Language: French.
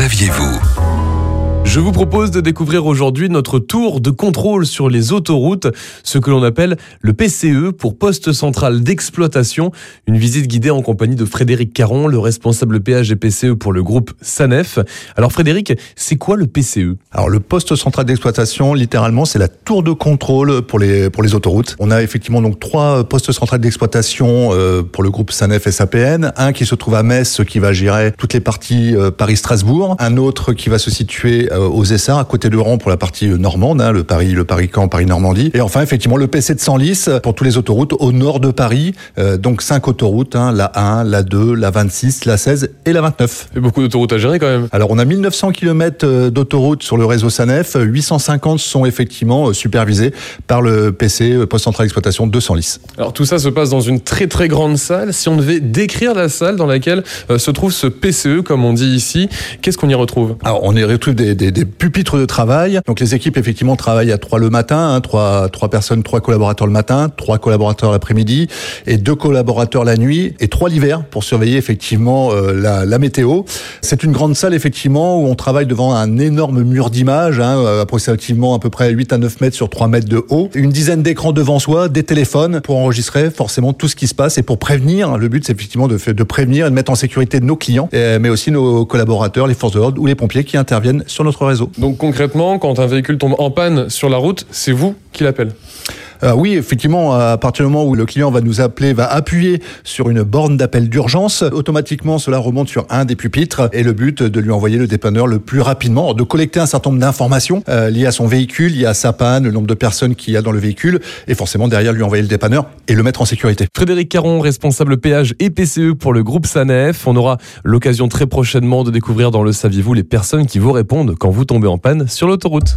saviez-vous? Je vous propose de découvrir aujourd'hui notre tour de contrôle sur les autoroutes, ce que l'on appelle le PCE pour poste central d'exploitation. Une visite guidée en compagnie de Frédéric Caron, le responsable péage et PCE pour le groupe SANEF. Alors Frédéric, c'est quoi le PCE Alors le poste central d'exploitation, littéralement, c'est la tour de contrôle pour les autoroutes. On a effectivement donc trois postes centrales d'exploitation euh, pour le groupe SANEF SAPN, un qui se trouve à Metz qui va gérer toutes les parties euh, Paris-Strasbourg, un autre qui va se situer euh, aux Essarts à côté de Rouen pour la partie normande, hein, le Paris le Paris-Camp, Paris-Normandie, et enfin effectivement le PC de Senlis pour toutes les autoroutes au nord de Paris, euh, donc cinq autoroutes, hein, la 1, la 2, la 26, la 16 et la 29. Il y a beaucoup d'autoroutes à gérer quand même. Alors on a 1900 km d'autoroutes sur le réseau SANEF, 850 sont effectivement euh, supervisés par le PC, euh, Poste Central d'Exploitation de Senlis. Alors tout ça se passe dans une très très grande salle. Si on devait décrire la salle dans laquelle euh, se trouve ce PCE, comme on dit ici, qu'est-ce qu'on y retrouve? Alors on y retrouve des, des, des pupitres de travail. Donc les équipes effectivement travaillent à trois le matin, hein, trois, trois personnes, trois collaborateurs le matin, trois collaborateurs l'après-midi et deux collaborateurs la nuit et trois l'hiver pour surveiller effectivement euh, la, la météo. C'est une grande salle effectivement où on travaille devant un énorme mur d'images, hein, euh, approximativement à peu près 8 à 9 mètres sur 3 mètres de haut, une dizaine d'écrans devant soi, des téléphones pour enregistrer forcément tout ce qui se passe et pour prévenir. Le but c'est effectivement de, de prévenir et de mettre en sécurité nos clients, mais aussi nos collaborateurs, les forces de l'ordre ou les pompiers qui interviennent sur Donc concrètement, quand un véhicule tombe en panne sur la route, c'est vous qui l'appelle euh, oui, effectivement, à partir du moment où le client va nous appeler, va appuyer sur une borne d'appel d'urgence, automatiquement cela remonte sur un des pupitres et le but de lui envoyer le dépanneur le plus rapidement, de collecter un certain nombre d'informations euh, liées à son véhicule, liées à sa panne, le nombre de personnes qu'il y a dans le véhicule et forcément derrière lui envoyer le dépanneur et le mettre en sécurité. Frédéric Caron, responsable péage et PCE pour le groupe SANEF. On aura l'occasion très prochainement de découvrir dans le Saviez-vous les personnes qui vous répondent quand vous tombez en panne sur l'autoroute.